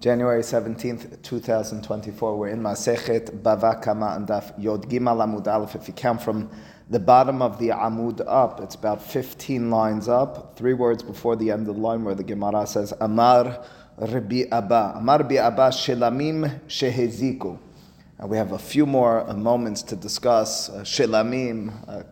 January 17th, 2024. We're in Masechet Bava Kama and Daf Yod Gimal Amud Aleph. If you count from the bottom of the Amud up, it's about 15 lines up, three words before the end of the line where the Gemara says, Amar Rabbi Abba. Amar Rabbi Abba Shelamim Sheheziku. And we have a few more uh, moments to discuss uh, Shelamim, uh,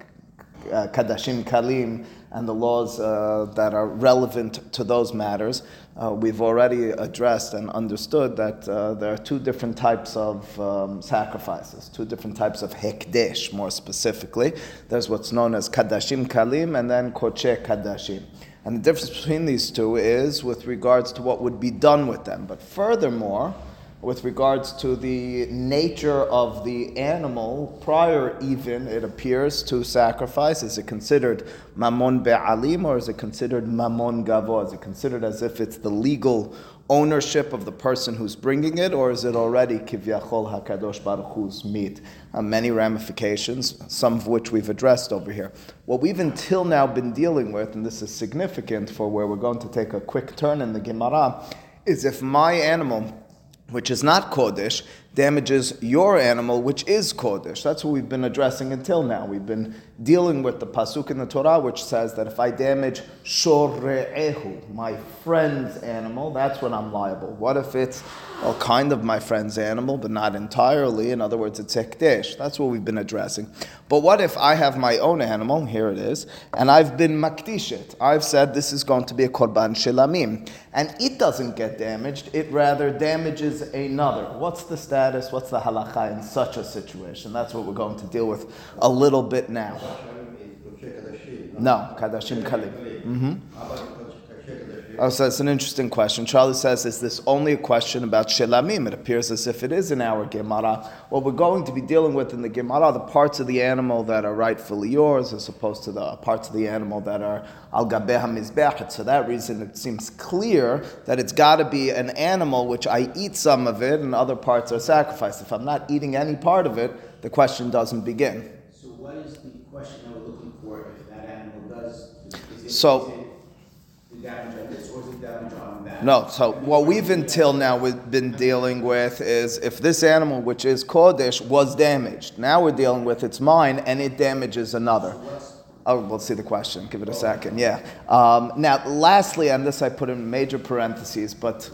uh, Kadashim Kalim, and the laws uh, that are relevant to those matters. Uh, we've already addressed and understood that uh, there are two different types of um, sacrifices, two different types of hekdesh, more specifically. There's what's known as kadashim kalim and then koche kadashim. And the difference between these two is with regards to what would be done with them. But furthermore, with regards to the nature of the animal prior even it appears to sacrifice. Is it considered mamon be'alim or is it considered mamon gavo? Is it considered as if it's the legal ownership of the person who's bringing it or is it already kivyachol hakadosh baruch hu's meat? Uh, many ramifications some of which we've addressed over here. What we've until now been dealing with and this is significant for where we're going to take a quick turn in the gemara is if my animal which is not Kodesh, damages your animal, which is Kodesh. That's what we've been addressing until now. We've been dealing with the Pasuk in the Torah, which says that if I damage Shore'ehu, my friend's animal, that's when I'm liable. What if it's well, kind of my friend's animal, but not entirely? In other words, it's Hekdesh. That's what we've been addressing. But what if I have my own animal, here it is, and I've been Makdishet? I've said this is going to be a Korban Shilamim, and it doesn't get damaged, it rather damages another. What's the status? What's the halacha in such a situation? That's what we're going to deal with a little bit now. No, Kadashim Kalim. Mm-hmm. Oh, so it's an interesting question. Charlie says, is this only a question about Shelamim? It appears as if it is in our Gemara. What we're going to be dealing with in the Gemara, the parts of the animal that are rightfully yours, as opposed to the parts of the animal that are al gabeha mizbechet. So that reason, it seems clear that it's got to be an animal which I eat some of it and other parts are sacrificed. If I'm not eating any part of it, the question doesn't begin. So what is the question that we're looking for if that animal does? Is it, So- is it the damage on this or is it damage on that? No, so what we've until now we've been dealing with is if this animal, which is Kodesh, was damaged. Now we're dealing with it's mine and it damages another. Oh, we'll see the question. Give it a second. Yeah. Um, now, lastly, on this I put in major parentheses, but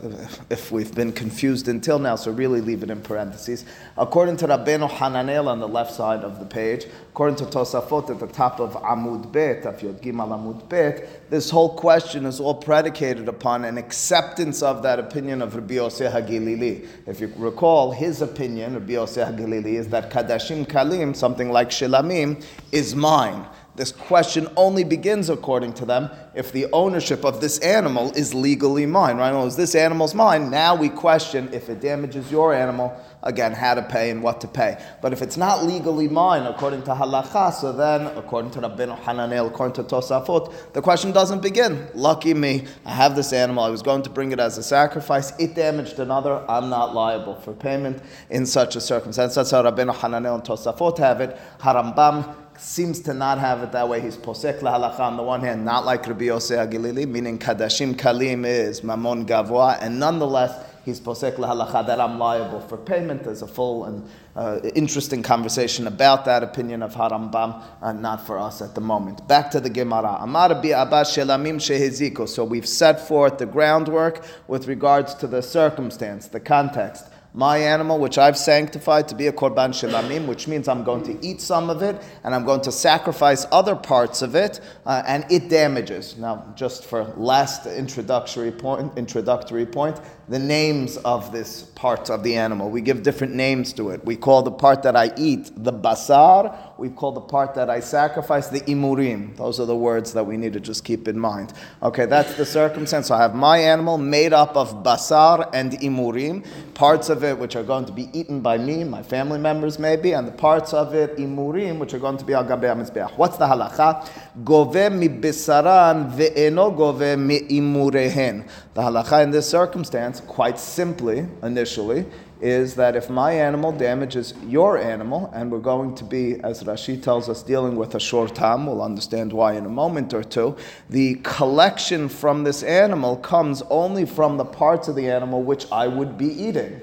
if we've been confused until now, so really leave it in parentheses. According to Rabbeinu Hananel on the left side of the page, according to Tosafot at the top of Amud Bet, of Yod Gimal Amud Bet, this whole question is all predicated upon an acceptance of that opinion of Rabbi Yosef HaGilili. If you recall, his opinion, Rabbi Yosef HaGilili, is that Kadashim Kalim, something like Shilamim, is mine. This question only begins, according to them, if the ownership of this animal is legally mine. Right? Well, is this animal's mine? Now we question if it damages your animal, again, how to pay and what to pay. But if it's not legally mine, according to halacha, so then, according to Rabbeinu Hananel, according to Tosafot, the question doesn't begin. Lucky me, I have this animal, I was going to bring it as a sacrifice, it damaged another, I'm not liable for payment in such a circumstance. That's how Rabbeinu Hananel and Tosafot have it. Harambam seems to not have it that way. He's posek lahalacha on the one hand, not like Rabbi Yosef Agilili, meaning kadashim kalim is mamon gavoa, and nonetheless he's posek lahalacha that I'm liable for payment. There's a full and uh, interesting conversation about that opinion of Harambam, uh, not for us at the moment. Back to the Gemara. Amar bi shelamim sheheziko. So we've set forth the groundwork with regards to the circumstance, the context my animal, which I've sanctified to be a korban shilamim, which means I'm going to eat some of it and I'm going to sacrifice other parts of it, uh, and it damages. Now, just for last introductory point, introductory point, the names of this part of the animal. We give different names to it. We call the part that I eat the basar. We call the part that I sacrifice the imurim. Those are the words that we need to just keep in mind. Okay, that's the circumstance. So I have my animal made up of basar and imurim, parts of it which are going to be eaten by me, my family members maybe, and the parts of it imurim which are going to be al gabei mizbeach. What's the halacha? Gove mi besaran ve'eno gove mi imurehen. The halacha in this circumstance, quite simply, initially, is that if my animal damages your animal, and we're going to be, as Rashi tells us, dealing with a short time, we'll understand why in a moment or two, the collection from this animal comes only from the parts of the animal which I would be eating.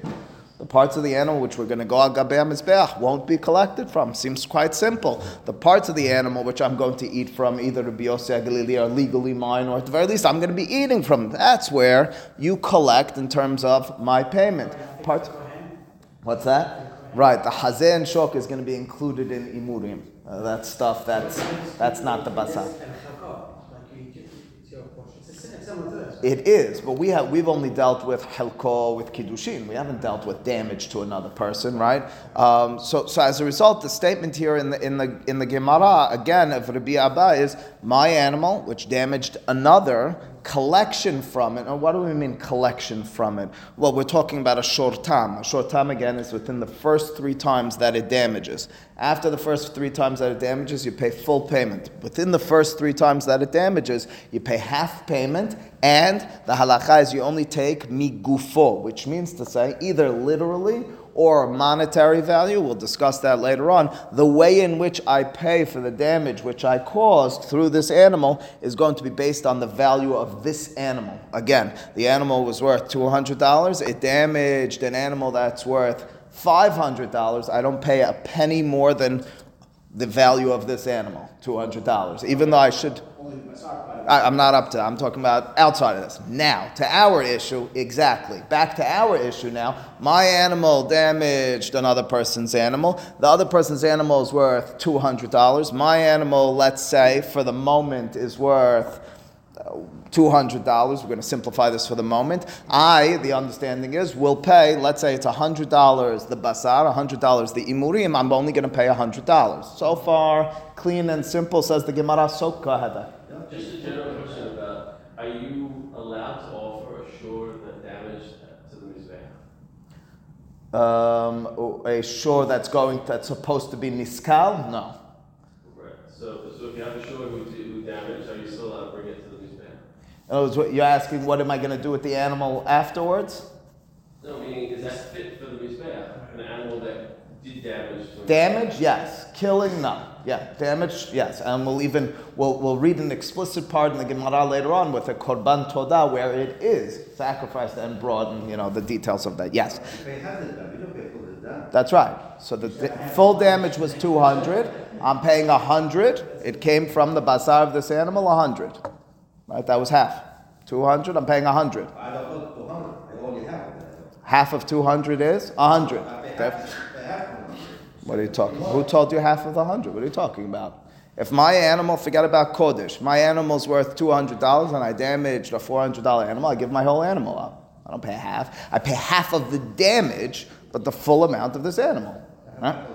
The parts of the animal which we're going to go al gabei mizbeach won't be collected from. Seems quite simple. The parts of the animal which I'm going to eat from, either Rabbi Yossi Galili are legally mine, or at the very least I'm going to be eating from. That's where you collect in terms of my payment. Parts. What's that? Right. The hazeh and shok is going to be included in imurim. Uh, that stuff. That's that's not the basar. It is, but we have we've only dealt with helko with kiddushin. We haven't dealt with damage to another person, right? Um, so, so as a result, the statement here in the in the in the Gemara again of Rabbi Abba is my animal which damaged another collection from it. And what do we mean collection from it? Well, we're talking about a short shortam. A short shortam again is within the first three times that it damages. After the first three times that it damages, you pay full payment. Within the first three times that it damages, you pay half payment, and the halacha is you only take migufo, which means to say either literally or monetary value, we'll discuss that later on, the way in which I pay for the damage which I caused through this animal is going to be based on the value of this animal. Again, the animal was worth $200, it damaged an animal that's worth $500. I don't pay a penny more than the value of this animal, $200, even though I should. I, am not up to. I'm talking about outside of this. Now to our issue, exactly. Back to our issue now. My animal damaged another person's animal. The other person's animal is worth two hundred dollars. My animal, let's say, for the moment, is worth. $200. We're going to simplify this for the moment. I, the understanding is, will pay, let's say it's $100 the basar, $100 the imurim, I'm only going to pay $100. So far, clean and simple, says the Gemara. So go ahead. Just a general question about, are you allowed to offer a shor that damaged to the mizbeach? Um, a shor that's going, that's supposed to be niskal? No. Right. So, so if you have a shor who, who damaged, are you still allowed to bring it to the mizbeach? In other words, you're asking, what am I going to do with the animal afterwards? No, meaning is that fit for the mizbeach? An animal that did damage. To Damage, yes. Killing, no. Yeah, damage, yes. And we'll even we'll, we'll read an explicit part in the Gemara later on with a korban todah where it is sacrificed and brought, and you know the details of that. Yes. That's right. So the, the full damage was two hundred. I'm paying a hundred. It came from the basar of this animal, a hundred. Right, that was half. Two hundred. I'm paying a hundred. Half of two hundred is a hundred. What are you talking? Who told you half of the hundred? What are you talking about? If my animal, forget about Kodesh, my animal's worth two hundred dollars and I damaged a four hundred dollar animal, I give my whole animal up. I don't pay half. I pay half of the damage, but the full amount of this animal. Huh?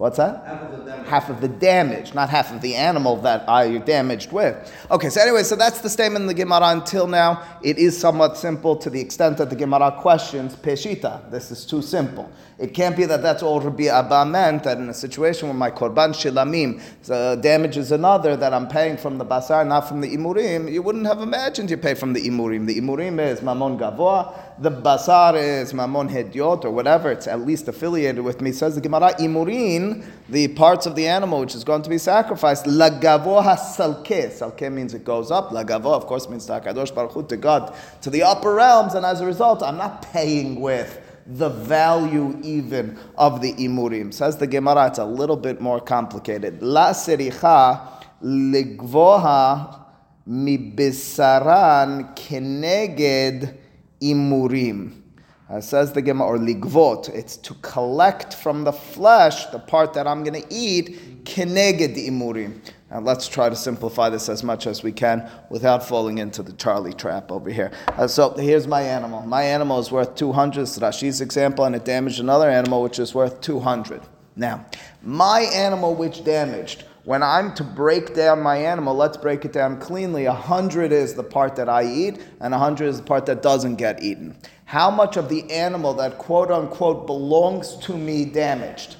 What's that? Half of the damage. Half of the damage, not half of the animal that I damaged with. Okay, so anyway, so that's the statement in the Gemara. Until now, it is somewhat simple to the extent that the Gemara questions Peshita. This is too simple. It can't be that that's all Rabbi Abba meant, that in a situation where my Korban Shilamim uh, damages another, that I'm paying from the Basar, not from the Imurim, you wouldn't have imagined you pay from the Imurim. The Imurim is Mamon Gavoa, the Basar is Mamon Hediot, or whatever, it's at least affiliated with me. Says the Gemara, Imurin, the parts of the animal which is going to be sacrificed, Lagavo Hasalke. Salke means it goes up. Lagavo, of course, means Takadosh Baruch Hu, to God, to the upper realms, and as a result, I'm not paying with the value even of the imurim. Says the Gemara, it's a little bit more complicated. La sericha ligvoha mibisaran keneged imurim. Uh, says the Gemara, or ligvot, it's to collect from the flesh the part that I'm going to eat, keneged imurim. And let's try to simplify this as much as we can without falling into the Charlie trap over here. Uh, so here's my animal. My animal is worth 200. It's Rashi's example, and it damaged another animal which is worth 200. Now, my animal which damaged, when I'm to break down my animal, let's break it down cleanly. A 100 is the part that I eat, and a 100 is the part that doesn't get eaten. How much of the animal that quote unquote belongs to me damaged?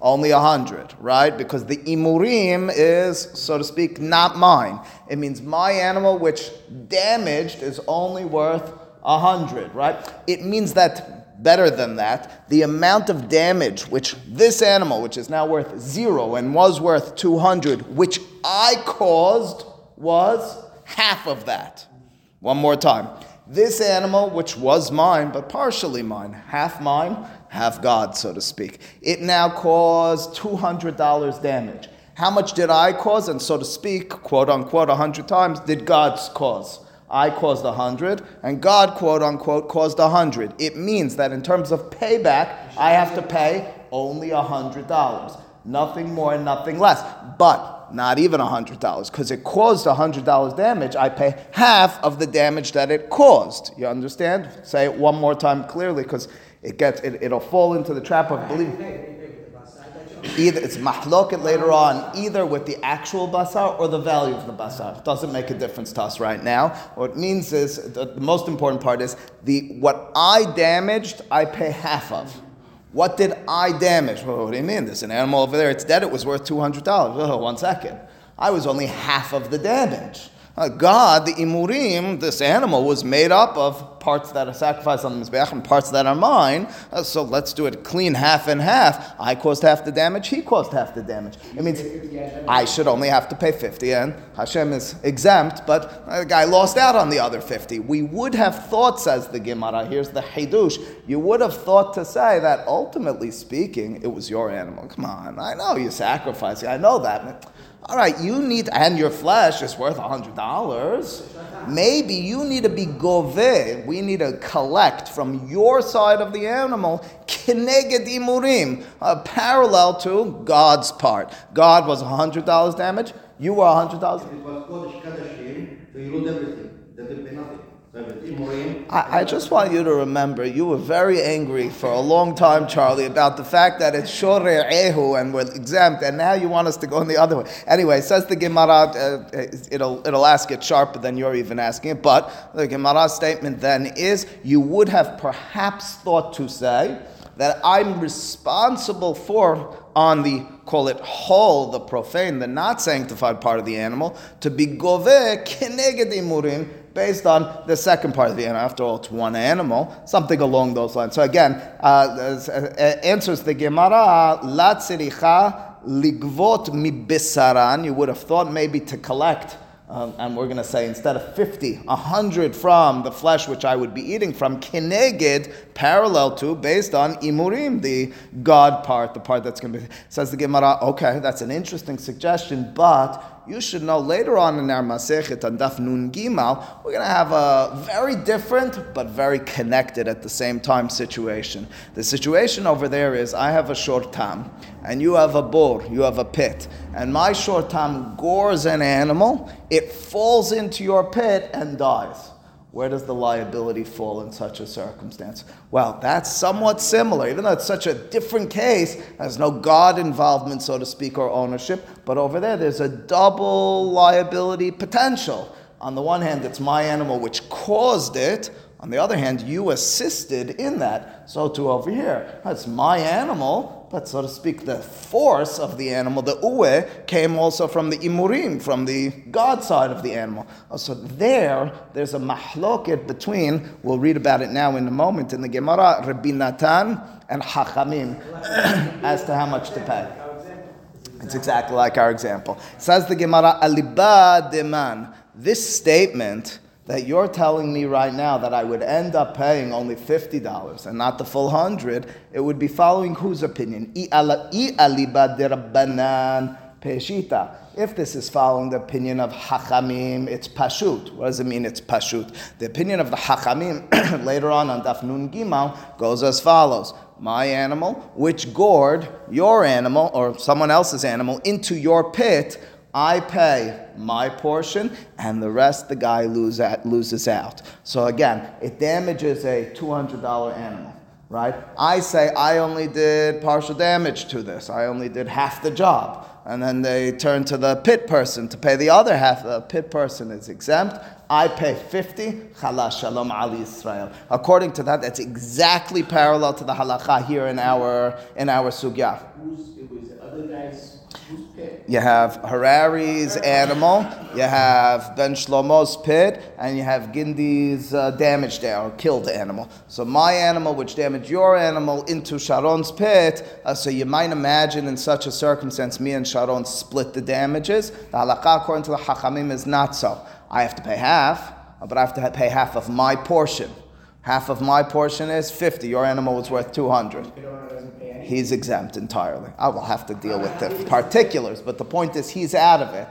Only a hundred, right? Because the imurim is, so to speak, not mine. It means my animal which damaged is only worth a hundred, right? It means that better than that, the amount of damage which this animal, which is now worth zero and was worth 200, which I caused, was half of that. One more time. This animal, which was mine, but partially mine, half mine, half God, so to speak, it now caused $200 damage. How much did I cause? And so to speak, quote unquote, 100 times, did God cause? I caused a hundred, and God, quote unquote, caused a hundred. It means that in terms of payback, I have to pay only a hundred dollars. Nothing more and nothing less. But not even a hundred dollars, because it caused a hundred dollars damage, I pay half of the damage that it caused. You understand? Say it one more time clearly, because it gets it, it'll fall into the trap of believing either it's mahloket later on, either with the actual basar or the value of the basar. It doesn't make a difference to us right now. What it means is the, the most important part is the what I damaged, I pay half of. What did I damage? Well, what do you mean? There's an animal over there. It's dead. It was worth two hundred dollars. Oh, one second. I was only half of the damage. Uh, God, the imurim, this animal, was made up of parts that are sacrificed on the mizbeach and parts that are mine. Uh, so let's do it clean half and half. I caused half the damage. He caused half the damage. It means I should only have to pay fifty, and Hashem is exempt. But the guy lost out on the other fifty. We would have thought, says the Gemara. Here's the Hidush. You would have thought to say that ultimately speaking, it was your animal. Come on, I know you sacrificed. I know that. All right, you need, and your flesh is worth $100. Maybe you need to be gove. We need to collect from your side of the animal, kineged uh, parallel to God's part. God was $100 damage, you were $100. It was Kodesh Kadashim, so you lose everything. Nothing. I, I just want you to remember, you were very angry for a long time, Charlie, about the fact that it's Shore Ehu and we're exempt, and now you want us to go in the other way. Anyway, says the Gemara, uh, it'll, it'll ask it sharper than you're even asking it, but the Gemara statement then is you would have perhaps thought to say that I'm responsible for on the call it whole, the profane, the not sanctified part of the animal, to be gove kineged imurim based on the second part of the animal. After all, it's one animal, something along those lines. So again, uh, uh, answers the Gemara, la tziricha ligvot mibisaran. You would have thought maybe to collect. Um, and we're going to say instead of 50, 100 from the flesh which I would be eating from, kineged, parallel to, based on imurim, the God part, the part that's going to be. Says the Gemara, okay, that's an interesting suggestion, but you should know later on in our Masechet on Daf Nun Gimal, we're going to have a very different but very connected at the same time situation. The situation over there is I have a shor tam, and you have a bor, you have a pit, and my shor tam gores an animal, it falls into your pit and dies. Where does the liability fall in such a circumstance? Well, that's somewhat similar, even though it's such a different case. There's no God involvement, so to speak, or ownership. But over there, there's a double liability potential. On the one hand, it's my animal which caused it. On the other hand, you assisted in that. So too over here. That's my animal, but so to speak, the force of the animal, the uwe, came also from the imurim, from the God side of the animal. Oh, so there, there's a mahloket between, we'll read about it now in a moment in the Gemara, Rabbi Natan and Hachamim, as to how much to pay. It's exactly like our example. Says the Gemara, Aliba deman. This statement that you're telling me right now that I would end up paying only $50 and not the full 100, it would be following whose opinion? If this is following the opinion of Hachamim, it's Pashut. What does it mean it's Pashut? The opinion of the Hachamim later on on Daf Nun Gimal goes as follows. My animal, which gored your animal or someone else's animal into your pit, I pay my portion, and the rest the guy lose at, loses out. So again, it damages a $200 animal, right? I say I only did partial damage to this, I only did half the job. And then they turn to the pit person to pay the other half. The pit person is exempt. I pay 50, Chalas Shalom Ali Israel. According to that, that's exactly parallel to the halacha here in our, in our sugya. Who's, it was the other guy's? You have Harari's animal, you have Ben Shlomo's pit, and you have Gindi's uh, damaged or killed animal. So my animal, which damaged your animal, into Sharon's pit. Uh, so you might imagine in such a circumstance, me and Sharon split the damages. The halakha, according to the Hachamim, is not so. I have to pay half, uh, but I have to pay half of my portion. Half of my portion is 50. Your animal was worth 200 The owner doesn't pay anything. he's exempt entirely. I will have to deal with the particulars, but the point is he's out of it.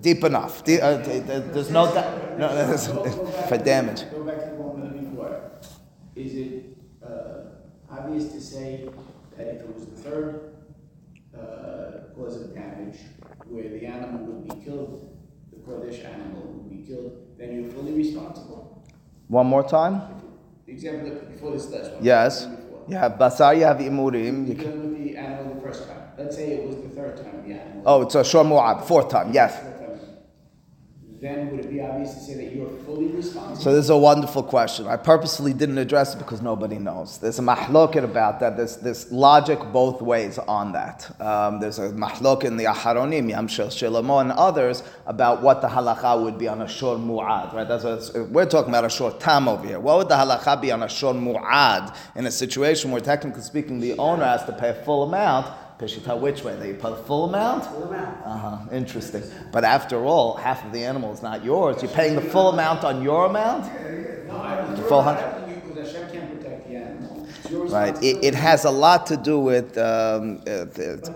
Deep enough. De- uh, there's no, da- no there's- Go- go back for damage. Go back to the one minute before. Is it, uh, obvious to say that if it was the third, uh, cause of damage, where the animal would be killed, the Kurdish animal would be killed, then you're fully responsible? One more time. Example before this last one. Yes. You have basar, you have imurim. You You can, deal with the animal the first time. Let's say it was the third time the animal. oh, it's a shor mu'ab, fourth time, yes. Then would it be obvious to say that you're fully responsible? So this is a wonderful question. I purposely didn't address it because nobody knows. There's a mahloket about that. There's, there's logic both ways on that. Um, there's a mahlok in the Aharonim, Yam Shel Shlomo, and others about what the halacha would be on a shor mu'ad. Right? That's what we're talking about a shor tam over here. What would the halacha be on a shor mu'ad in a situation where, technically speaking, the owner has to pay a full amount? Peshita, which way? They pay the full amount? Full amount. Uh huh. Interesting. But after all, half of the animal is not yours. You're paying the full amount on your amount. No, I don't. The full hun- Because can't protect the animal. Right. It, it has a lot to do with um, uh,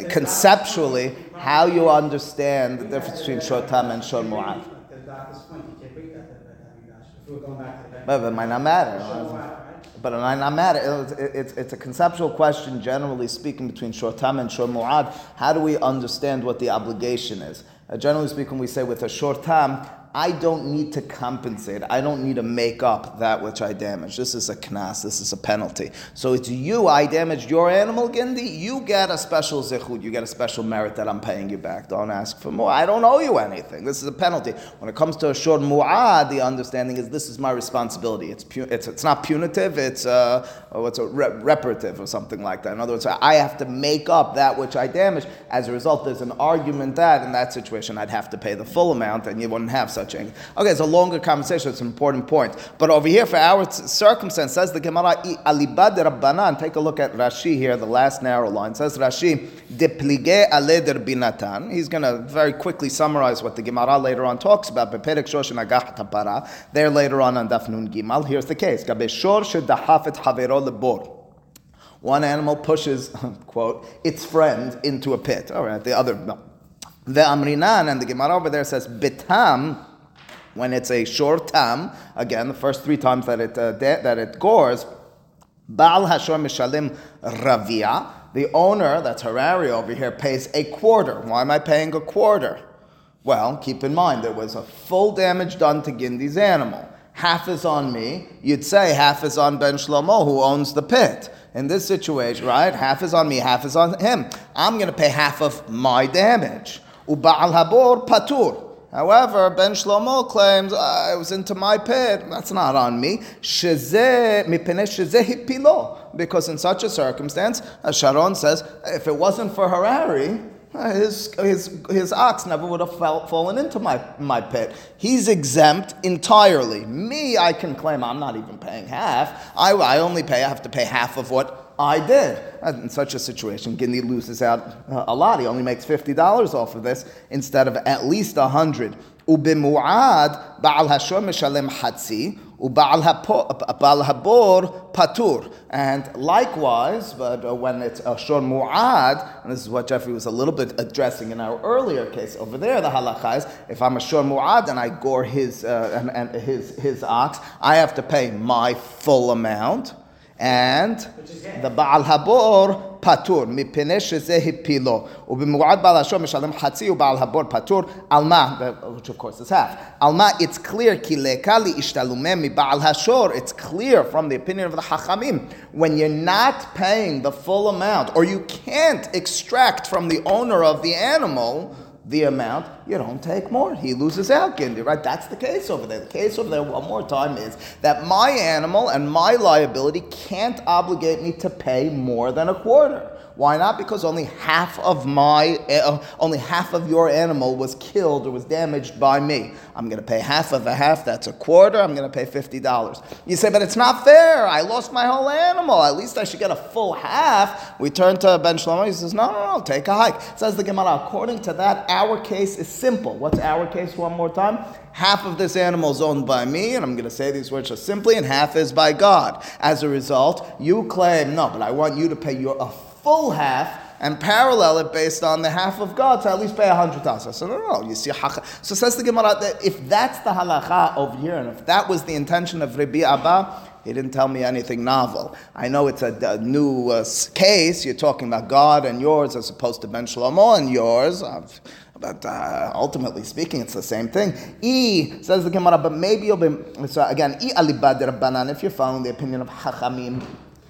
conceptually how you understand the difference between shor tam and shor mu'ad. But it might not matter. But might not matter. It's, it's, it's a conceptual question, generally speaking, between shor tam and shor mu'ad. How do we understand what the obligation is? Uh, generally speaking, we say with a shor tam, I don't need to compensate. I don't need to make up that which I damaged. This is a knas. This is a penalty. So it's you. I damaged your animal, Gindi. You get a special zechut. You get a special merit that I'm paying you back. Don't ask for more. I don't owe you anything. This is a penalty. When it comes to a shor mu'ad, the understanding is this is my responsibility. It's pu- it's, it's not punitive. It's uh, what's a re- reparative or something like that. In other words, I have to make up that which I damaged. As a result, there's an argument that in that situation I'd have to pay the full amount, and you wouldn't have such Okay, it's a longer conversation. It's an important point. But over here, for our circumstance, says the Gemara, "I alibad rabbanan. Take a look at Rashi here, the last narrow line. Says Rashi, deplige aleder binatan. He's going to very quickly summarize what the Gemara later on talks about. Beperek shosh nagah tapara. There later on on Daf Nun Gimal. Here's the case. Gabe shor shedahafet havero lebor. One animal pushes, quote, its friend into a pit. All right, the other, no. The Amrinan and the Gemara over there says, Bitam, when it's a shor tam, again, the first three times that it, uh, de- that it gores, Baal Hashor Mishalim Ravia, the owner, that's Harari over here, pays a quarter. Why am I paying a quarter? Well, keep in mind, there was a full damage done to Gindi's animal. Half is on me. You'd say half is on Ben Shlomo, who owns the pit. In this situation, right? Half is on me, half is on him. I'm going to pay half of my damage. Uba'al habor patur. However, Ben Shlomo claims "Ah, it was into my pit. That's not on me. Because in such a circumstance, as Sharon says, if it wasn't for Harari, his, his, his ox never would have fell, fallen into my, my pit. He's exempt entirely. Me, I can claim I'm not even paying half. I, I only pay, I have to pay half of what I did. And In such a situation, Gindi loses out uh, a lot. He only makes $50 off of this instead of at least 100 ובמועד בעל השור משלם חצי, ובעל הפו- בעל הבור patur. And likewise, but uh, when it's a shor mu'ad, and this is what Jeffrey was a little bit addressing in our earlier case over there, the halacha is, if I'm a shor mu'ad and I gore his, uh, and, and his, his ox, I have to pay my full amount, and the בעל הבור פטור, מפני שזה הפילו. ובמועד בעל השור משלם חצי ובעל הבור פטור, על מה, which of course is half, על מה, it's clear, כי לקה להשתלומם מבעל השור, it's clear from the opinion of the חכמים, when you're not paying the full amount, or you can't extract from the owner of the animal, the amount, you don't take more. He loses out, Gindi, right? That's the case over there. The case over there, one more time, is that my animal and my liability can't obligate me to pay more than a quarter. Why not? Because only half of my, uh, only half of your animal was killed or was damaged by me. I'm going to pay half of a half. That's a quarter. I'm going to pay fifty dollars. You say, but it's not fair. I lost my whole animal. At least I should get a full half. We turn to Ben Shlomo. He says, no, no, no. Take a hike. Says the Gemara. According to that, our case is simple. What's our case? One more time. Half of this animal is owned by me, and I'm going to say these words just simply, and half is by God. As a result, you claim no, but I want you to pay your full half and parallel it based on the half of God to at least pay a hundred thousand. So no, no, no. You see, so says the Gemara that if that's the halacha over here, and if that was the intention of Rabbi Abba, he didn't tell me anything novel. I know it's a, a new uh, case. You're talking about God and yours as opposed to Ben Shlomo and yours. I've, but uh, ultimately speaking, it's the same thing. E says the Gemara, but maybe you'll be so again. E alibad rabbanan. If you're following the opinion of Hachamim,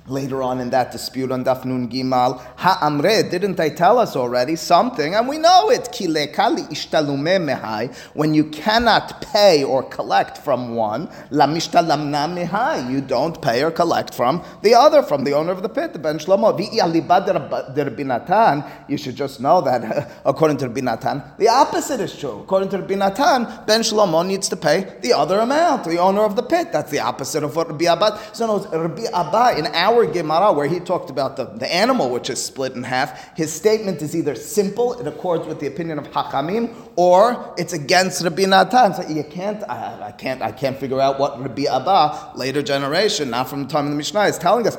Later on in that dispute on Dafnun Gimal, Ha'amre, didn't they tell us already something? And we know it. Kilekali ishtalume mehai. When you cannot pay or collect from one, la mishtalamna mehai. You don't pay or collect from the other, from the owner of the pit, Ben Shlomo. Vi'i alibad Natan. You should just know that, according to Binatan, the opposite is true. According to Binatan, Ben Shlomo needs to pay the other amount, the owner of the pit. That's the opposite of what Rabbi Abba. So no, Rabbi Abba in our our Gemara, where he talked about the, the animal which is split in half, his statement is either simple, it accords with the opinion of Hakamim, or it's against Rabbi Natan. So you can't, I, I, can't, I can't figure out what Rabbi Abba, later generation, not from the time of the Mishnah, is telling us.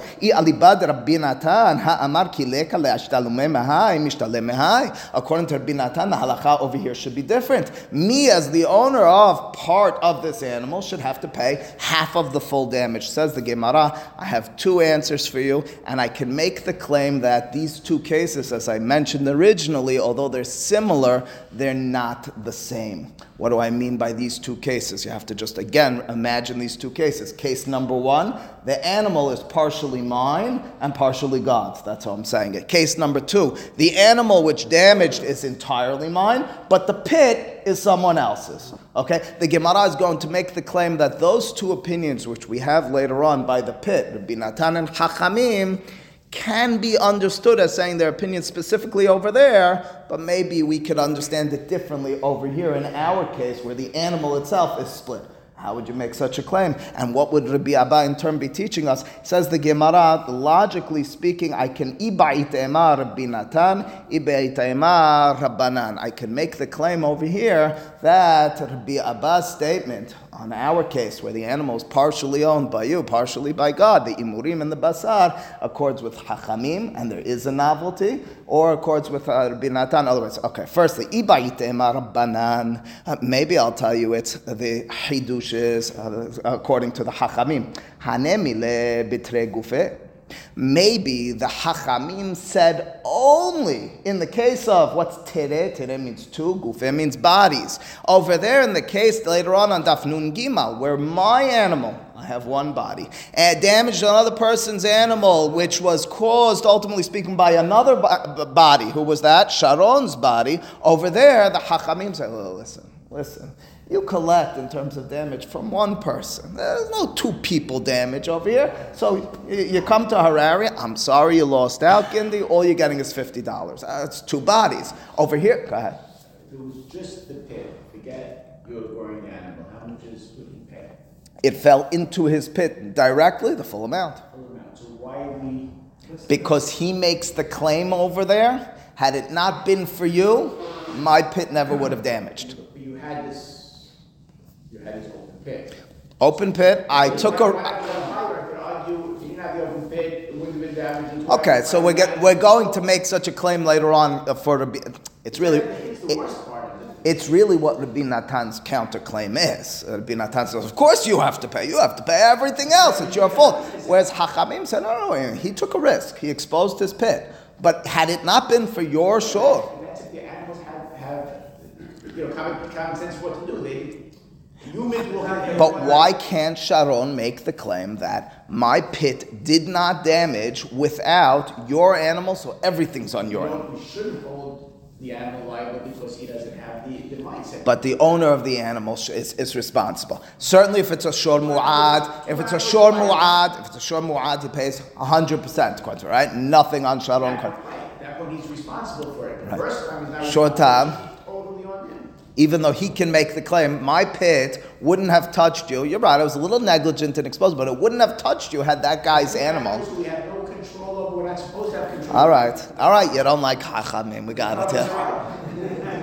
According to Rabbi Natan, the halacha over here should be different. Me, as the owner of part of this animal, should have to pay half of the full damage. Says the Gemara. I have two answers for you, and I can make the claim that these two cases, as I mentioned originally, although they're similar, they're not not the same. What do I mean by these two cases? You have to just again imagine these two cases. Case number one, the animal is partially mine and partially God's. That's how I'm saying it. Case number two, the animal which damaged is entirely mine, but the pit is someone else's. Okay? The Gemara is going to make the claim that those two opinions, which we have later on by the pit, Rabbi Natan and Chachamim, can be understood as saying their opinion specifically over there, but maybe we could understand it differently over here in our case where the animal itself is split. How would you make such a claim? And what would Rabbi Abba in turn be teaching us? Says the Gemara, logically speaking, I can Rabbi Natan, Rabbanan. I can make the claim over here that Rabbi Abba's statement on our case, where the animal is partially owned by you, partially by God, the imurim and the basar accords with hachamim, and there is a novelty, or accords with uh, Rabbi Natan. In other words, okay, firstly, rabbanan. Uh, maybe I'll tell you it's the hidushes uh, according to the hachamim. Hanemile bitre gufe. Maybe the Hachamim said only in the case of what's tere, tere means two, gufe means bodies. Over there in the case later on on Dafnun Gimal, where my animal, I have one body, and damaged another person's animal, which was caused, ultimately speaking, by another body. Who was that? Sharon's body. Over there, the Hachamim say, oh, listen, listen you collect in terms of damage from one person. There's no two people damage over here. So you come to Harari, I'm sorry you lost out, Gindi, all you're getting is $50. That's two bodies. Over here, go ahead. It was just the pit, forget your goring animal, how much is would he pay? It fell into his pit directly, the full amount. Full amount. So why we? Because he makes the claim over there. Had it not been for you, my pit never would have damaged. You had this that is open pit. Open pit. I took a. Okay, so we're get, we're going to make such a claim later on for Rabbi. It's really. It, it's really what Rabbi Natan's counterclaim is. Rabbi Natan says, "Of course you have to pay. You have to pay everything else. It's your fault." Whereas Hachamim said, "No, no. He took a risk. He exposed his pit. But had it not been for your shore." That's if the animals have, have you know common, common sense what to do. They but why can't Sharon make the claim that my pit did not damage without your animal, so everything's on your animal? We shouldn't hold the animal liable because he doesn't have the, the mindset. But the owner of the animal sh- is, is responsible. Certainly, if it's a shor mu'ad, if it's a shor mu'ad, if it's a shor mu'ad, he pays 100% quota, right? Nothing on sharon quota. Right, that one he's responsible for it. The first time he's not Short time. it's Totally on him. Even though he can make the claim, my pit wouldn't have touched you. You're right, I was a little negligent and exposed, but it wouldn't have touched you had that guy's animal. No control over, we're not supposed to have control. All right, all right, you don't like hachamim, we got it. Yeah.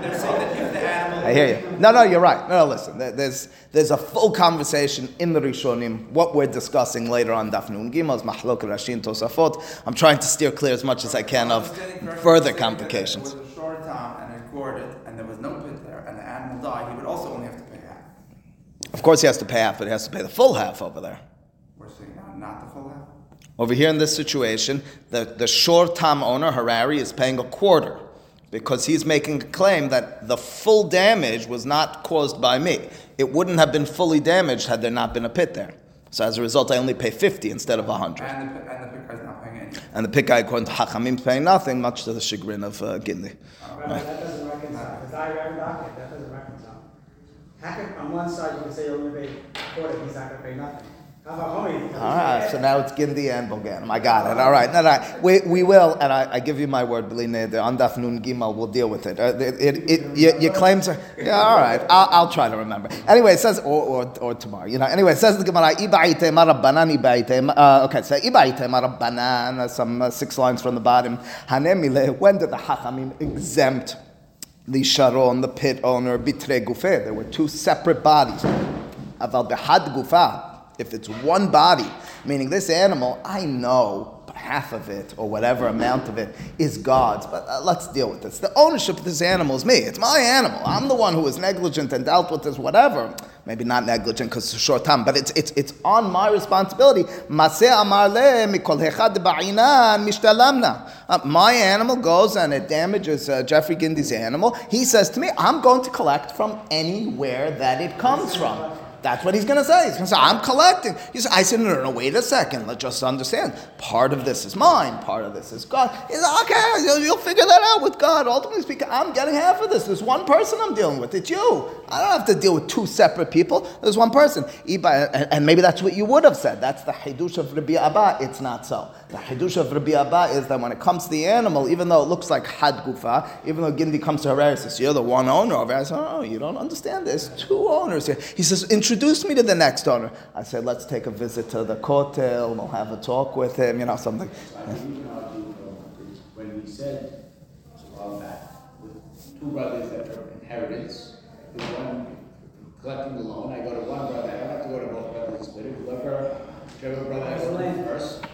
They're saying that if the animal. I hear you. No, no, you're right. No, no, listen. There's there's a full conversation in the Rishonim. What we're discussing later on Daf Nun Gimel Mahlok Rashin Tosafot. I'm trying to steer clear as much as I can of further complications. If it was a short time and recorded, and there was no pit there, and the animal died, he would also only have to pay half. Of course, he has to pay half, but he has to pay the full half over there. We're saying now, not the full half. Over here in this situation, the, the short time owner, Harari, is paying a quarter because he's making a claim that the full damage was not caused by me. It wouldn't have been fully damaged had there not been a pit there. So as a result, I only pay 50 instead of 100. And the, pi- and the pit guy's not paying anything. And the pit guy, according to Hachamim, is paying nothing, much to the chagrin of uh, Gindi. Rabbi, that doesn't reconcile, because I read document, that doesn't reconcile. How on one side, you can say a quarter, he's not gonna pay nothing. All right, so now it's Gindi and Boganim. I got it. All right, no, no, we, we will, and I, I give you my word, Beline, the on Daf Nun Gimel, we'll deal with it. Uh, it, it, it your, your claims are, yeah, all right, I'll, I'll try to remember. Anyway, it says, or, or, or tomorrow, you know, anyway, it says the Gemara, Ibaite Marabbanan, Ibaite, uh, okay, so Ibaite Marabbanan, uh, some uh, six lines from the bottom. Hanemile, when did the Hachamim exempt the Sharon, the pit owner, Bitre Gufeh? There were two separate bodies. Aval behad gufa, if it's one body, meaning this animal, I know half of it or whatever amount of it is God's, but uh, let's deal with this. The ownership of this animal is me. It's my animal. I'm the one who was negligent and dealt with this, whatever. Maybe not negligent because it's a short time, but it's, it's, it's on my responsibility. Uh, My animal goes and it damages uh, Jeffrey Gindi's animal. He says to me, I'm going to collect from anywhere that it comes from. That's what he's going to say. He's going to say, I'm collecting. Said, I said, no, no, no, wait a second. Let's just understand. Part of this is mine. Part of this is God. He said, okay, you'll, figure that out with God. Ultimately speaking, I'm getting half of this. There's one person I'm dealing with. It's you. I don't have to deal with two separate people. There's one person. And maybe that's what you would have said. That's the Hidush of Rabbi Abba. It's not so. The Hidush of Rabbi Abba is that when it comes to the animal, even though it looks like Had Gufa, even though Gindi comes to says, You're the one owner of said, Oh, you don't understand. There's two owners here. He says, Introduce me to the next owner. I said, Let's take a visit to the Kotel, we'll have a talk with him, you know, something. So I can even argue, though, is when we said a while back, with two brothers that are inheritance, the one collecting the loan, I go to one brother, I don't have to go to both brothers it, whoever, whichever brother the loan first.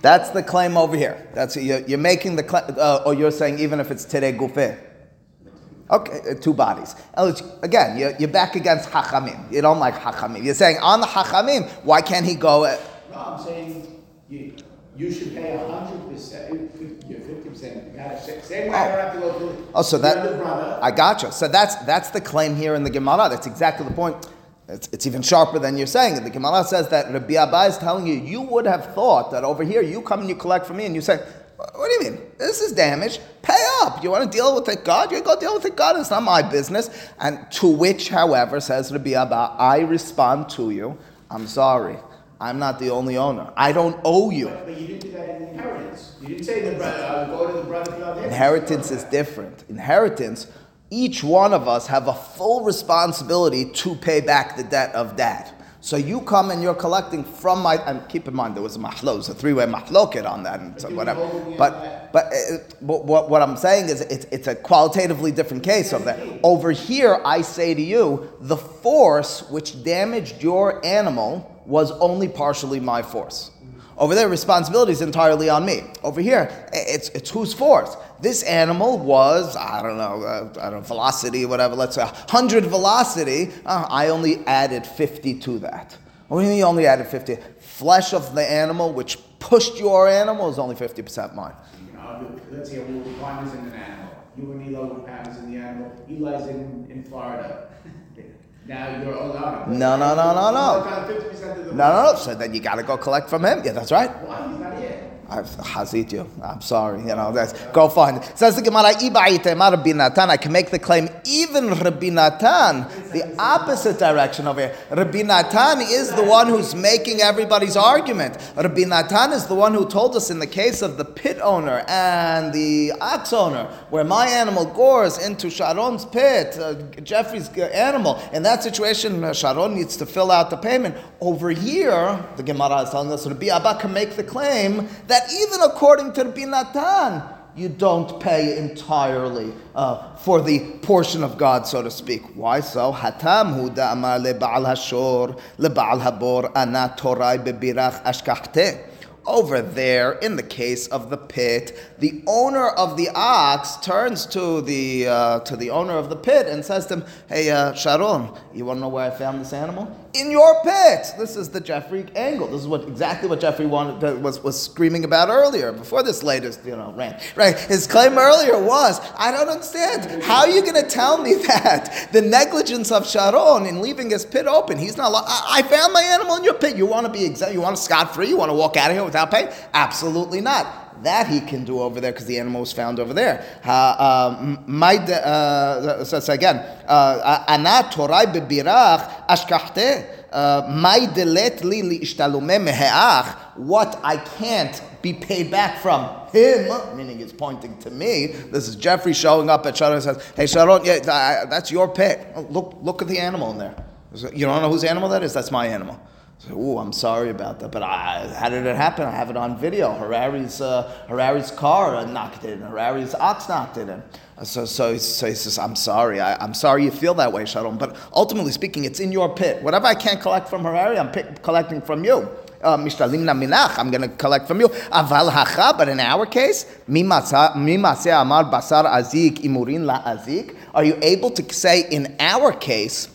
That's the claim over here. That's you're, you're making the claim, uh, or you're saying even if it's tere gufe. Okay, uh, two bodies. Again, you're, you're back against hachamim. You don't like hachamim. You're saying on the hachamim, why can't he go? Uh, No, I'm saying you, you should pay a hundred percent, you're fifty percent, you gotta say, same way I don't have to go through. oh, so the that. I gotcha. So that's that's the claim here in the Gemara. That's exactly the point. It's, it's even sharper than you're saying. The Gemara says that Rabbi Abba is telling you, you would have thought that over here you come and you collect from me and you say, what do you mean? This is damage. Pay up. You want to deal with it, God? You go deal with it, God. It's not my business. And to which, however, says Rabbi Abba, I respond to you. I'm sorry. I'm not the only owner. I don't owe you. But you didn't do that in inheritance. You didn't say the brother, I'll go to the brother without him. Inheritance is different. Inheritance, each one of us have a full responsibility to pay back the debt of dad. So you come and you're collecting from my, and keep in mind there was a mahlo, it was a three-way mahloket on that, and so whatever. holding But, it uh, but what, what I'm saying is it's, it's a qualitatively different case of that. Over here, I say to you, the force which damaged your animal was only partially my force. Over there, responsibility is entirely on me. Over here, it's, it's whose force? This animal was, I don't know, uh, I don't know, velocity, whatever, let's say 100 velocity. Uh, I only added 50 to that. What do you mean you only added 50? Flesh of the animal, which pushed your animal, is only 50% mine. Let's say one is in an animal, you and Eli in the animal, Eli's in, in Florida. Now you're allowed. No, no, no, no, no. Fifty percent of the. No, no, no. So then you got to go collect from him. Yeah, that's right. Why, he's not here? I've hazit you. I'm sorry. You know, that's, go find it. Says the Gemara, "Iba Rabbi Natan. I can make the claim even Rabbi Natan, the opposite direction over here. Rabbi Natan is the one who's making everybody's argument. Rabbi Natan is the one who told us in the case of the pit owner and the ox owner, where my animal gores into Sharon's pit, uh, Jeffrey's animal. In that situation, uh, Sharon needs to fill out the payment. Over here, the Gemara is telling us Rabbi Abba can make the claim that even according to Rabbi Natan, you don't pay entirely uh, for the portion of God, so to speak. Why so? Hatam hu da'amar le'ba'al hashor le'ba'al habor ana torai bebirach ashkachte. Over there, in the case of the pit, the owner of the ox turns to the uh, to the owner of the pit and says to him, "Hey, uh, Sharon, you want to know where I found this animal? In your pit." This is the Jeffrey angle. This is what exactly what Jeffrey wanted uh, was was screaming about earlier before this latest you know rant. Right? His claim earlier was, "I don't understand. How are you going to tell me that the negligence of Sharon in leaving his pit open? He's not. I, I found my animal in your pit. You want to be exempt? You want to scot free? You want to walk out of here without paying? Absolutely not." That he can do over there because the animal was found over there. Uh, my uh, so, again, uh, ana torai bebirach ashkachte. Uh, my delet li meheach. What I can't be paid back from him, meaning it's pointing to me. This is Jeffrey showing up at Sharon and says, "Hey Sharon, yeah, that's your pet. Oh, look, look at the animal in there. You don't know whose animal that is? That's my animal." So, oh, I'm sorry about that, but I, how did it happen? I have it on video. Harari's uh, Harari's car knocked it in. Harari's ox knocked it in. So, so, so he says, I'm sorry. I, am sorry you feel that way, Sharon. But ultimately speaking, it's in your pit. Whatever I can't collect from Harari, I'm collecting from you. Mishtalim na minach, I'm going to collect from you. Aval hacha, but in our case, mimaseh amar basar azik imurin la azik. Are you able to say in our case,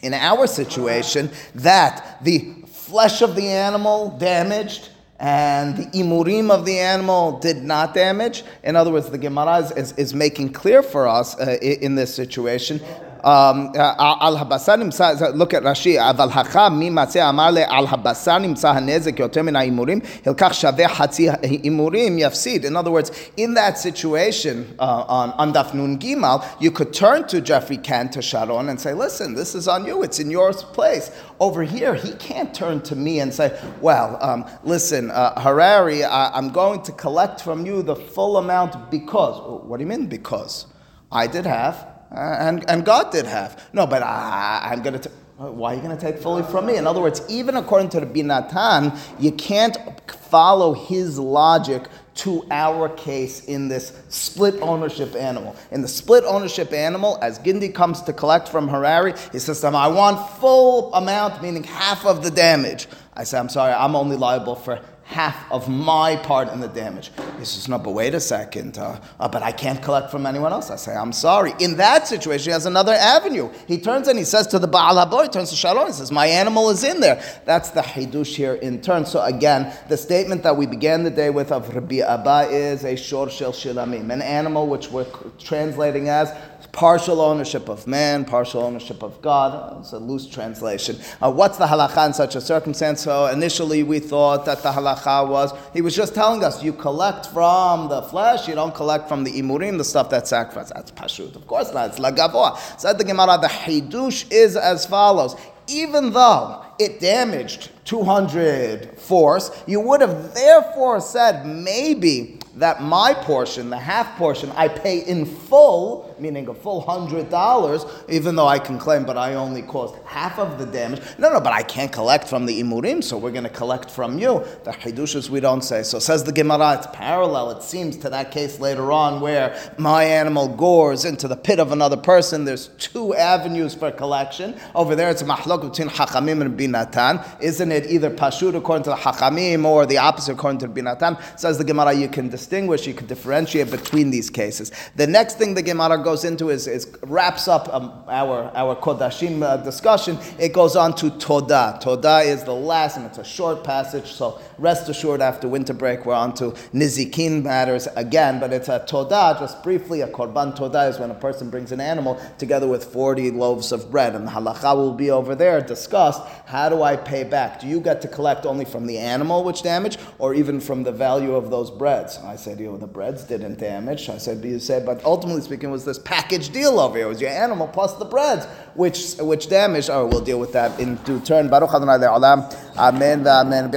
in our situation, that the flesh of the animal damaged and the imurim of the animal did not damage. In other words, the Gemara is, is, is making clear for us uh, in this situation על הבשר נמצא, look at Rashi, אבל החם ממצא אמר לי, על הבשר נמצא הנזק יותר מן ההימורים, הלקח שווה חצי הימורים יפסיד. In other words, in that situation uh, on, on Daf Nun Gimal, you could turn to Jeffrey Kent, to Sharon, and say, listen, this is on you, it's in your place. Over here, he can't turn to me and say, well, um, listen, uh, Harari, I, I'm going to collect from you the full amount because. What do you mean because? I did half, uh, And, and God did have. No, but I, I'm going to. Why are you going to take fully from me? In other words, even according to the Binatan, you can't follow his logic to our case in this split ownership animal. In the split ownership animal, as Gindi comes to collect from Harari, he says to him, I want full amount, meaning half of the damage. I say, I'm sorry, I'm only liable for half of my part in the damage. He says, no, but wait a second, uh, uh, but I can't collect from anyone else. I say, I'm sorry. In that situation, he has another avenue. He turns and he says to the Baal Habor, he turns to Sharon, he says, my animal is in there. That's the Hidush here in turn. So again, the statement that we began the day with of Rabbi Abba is a shor shel shilamim, an animal which we're translating as partial ownership of man, partial ownership of God. It's a loose translation. Uh, what's the halacha in such a circumstance? So initially we thought that the halacha was, he was just telling us, you collect from the flesh, you don't collect from the imurim, the stuff that's sacrificed. That's pashut. Of course not. It's lagavoa. Said the Gemara, the hidush is as follows. Even though it damaged 200 force, you would have therefore said maybe that my portion, the half portion, I pay in full, meaning a full hundred dollars, even though I can claim, but I only caused half of the damage. No, no, but I can't collect from the imurim, so we're going to collect from you. The hidushas we don't say. So says the Gemara, it's parallel. It seems to that case later on where my animal gores into the pit of another person. There's two avenues for collection. Over there, it's a mahlok between hachamim and binatan. Isn't it either pashut according to the hachamim or the opposite according to the binatan? Says the Gemara, you can distinguish, you can differentiate between these cases. The next thing the Gemara goes into is, is wraps up um, our our kodashim uh, discussion. It goes on to toda. Toda is the last, and it's a short passage. So rest assured, after winter break, we're on to nezikin matters again. But it's a toda. Just briefly, a korban toda is when a person brings an animal together with forty loaves of bread, and the halacha will be over there discussed. How do I pay back? Do you get to collect only from the animal which damaged, or even from the value of those breads? I said, you know, the breads didn't damage. I said, you said, but ultimately speaking, was was this package deal over here. It was your animal plus the breads, which which damaged. Oh, we'll deal with that in due turn. Baruch Adonai le'olam. Amen. Amen.